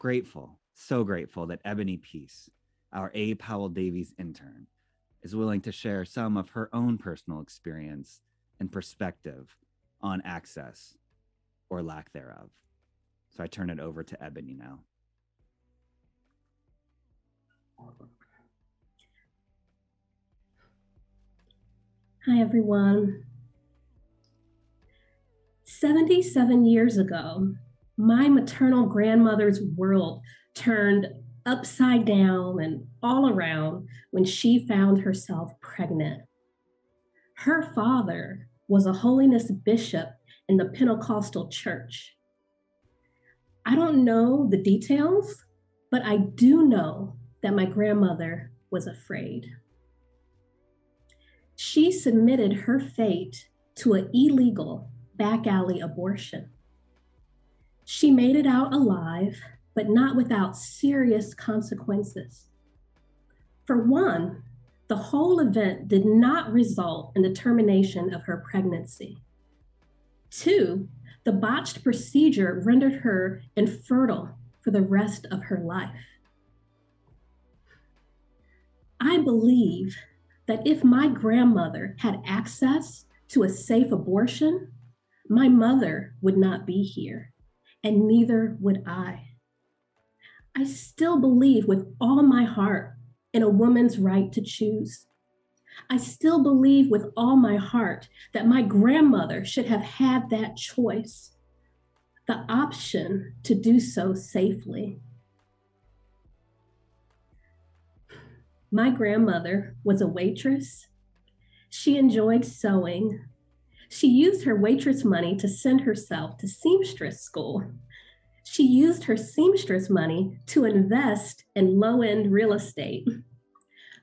grateful, so grateful that Ebony Peace, our A. Powell Davies intern, is willing to share some of her own personal experience and perspective on access or lack thereof. So I turn it over to Ebony now. Hi, everyone. 77 years ago, my maternal grandmother's world turned upside down and all around when she found herself pregnant. Her father was a holiness bishop in the Pentecostal church. I don't know the details, but I do know that my grandmother was afraid. She submitted her fate to an illegal back alley abortion. She made it out alive, but not without serious consequences. For one, the whole event did not result in the termination of her pregnancy. Two, the botched procedure rendered her infertile for the rest of her life. I believe that if my grandmother had access to a safe abortion, my mother would not be here, and neither would I. I still believe with all my heart in a woman's right to choose. I still believe with all my heart that my grandmother should have had that choice, the option to do so safely. My grandmother was a waitress. She enjoyed sewing. She used her waitress money to send herself to seamstress school. She used her seamstress money to invest in low end real estate.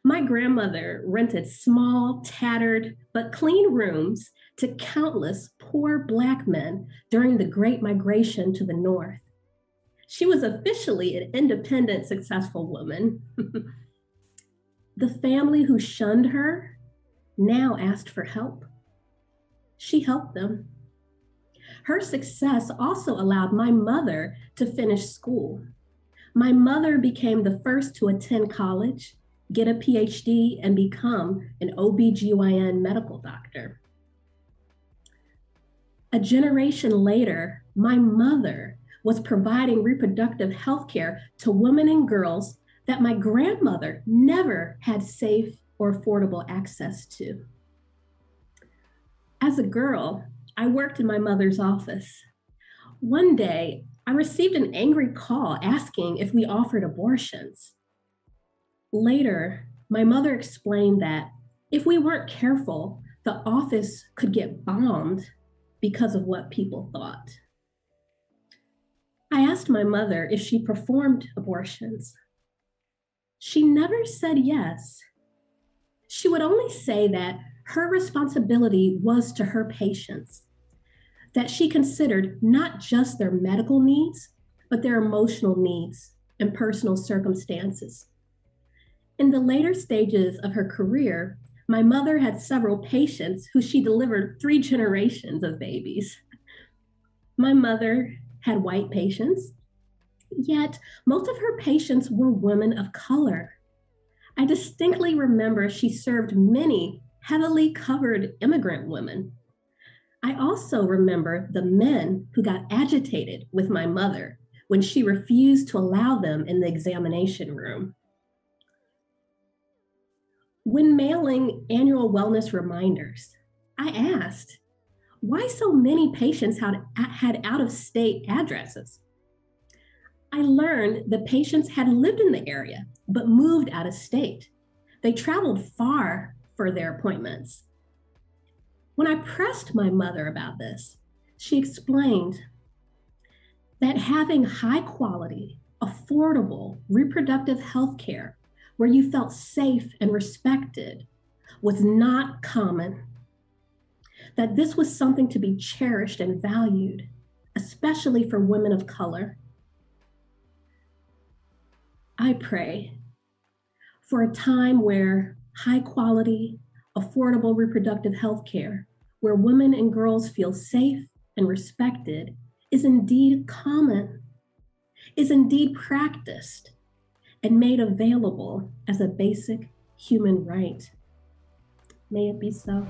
My grandmother rented small, tattered, but clean rooms to countless poor Black men during the Great Migration to the North. She was officially an independent, successful woman. The family who shunned her now asked for help. She helped them. Her success also allowed my mother to finish school. My mother became the first to attend college, get a PhD, and become an OBGYN medical doctor. A generation later, my mother was providing reproductive health care to women and girls that my grandmother never had safe or affordable access to. As a girl, I worked in my mother's office. One day, I received an angry call asking if we offered abortions. Later, my mother explained that if we weren't careful, the office could get bombed because of what people thought. I asked my mother if she performed abortions. She never said yes. She would only say that her responsibility was to her patients, that she considered not just their medical needs, but their emotional needs and personal circumstances. In the later stages of her career, my mother had several patients who she delivered three generations of babies. My mother had white patients, Yet, most of her patients were women of color. I distinctly remember she served many heavily covered immigrant women. I also remember the men who got agitated with my mother when she refused to allow them in the examination room. When mailing annual wellness reminders, I asked, why so many patients had, had out of state addresses? I learned the patients had lived in the area, but moved out of state. They traveled far for their appointments. When I pressed my mother about this, she explained that having high quality, affordable reproductive health care where you felt safe and respected was not common. That this was something to be cherished and valued, especially for women of color. I pray for a time where high quality, affordable reproductive health care, where women and girls feel safe and respected, is indeed common. is indeed practiced and made available as a basic human right. May it be so.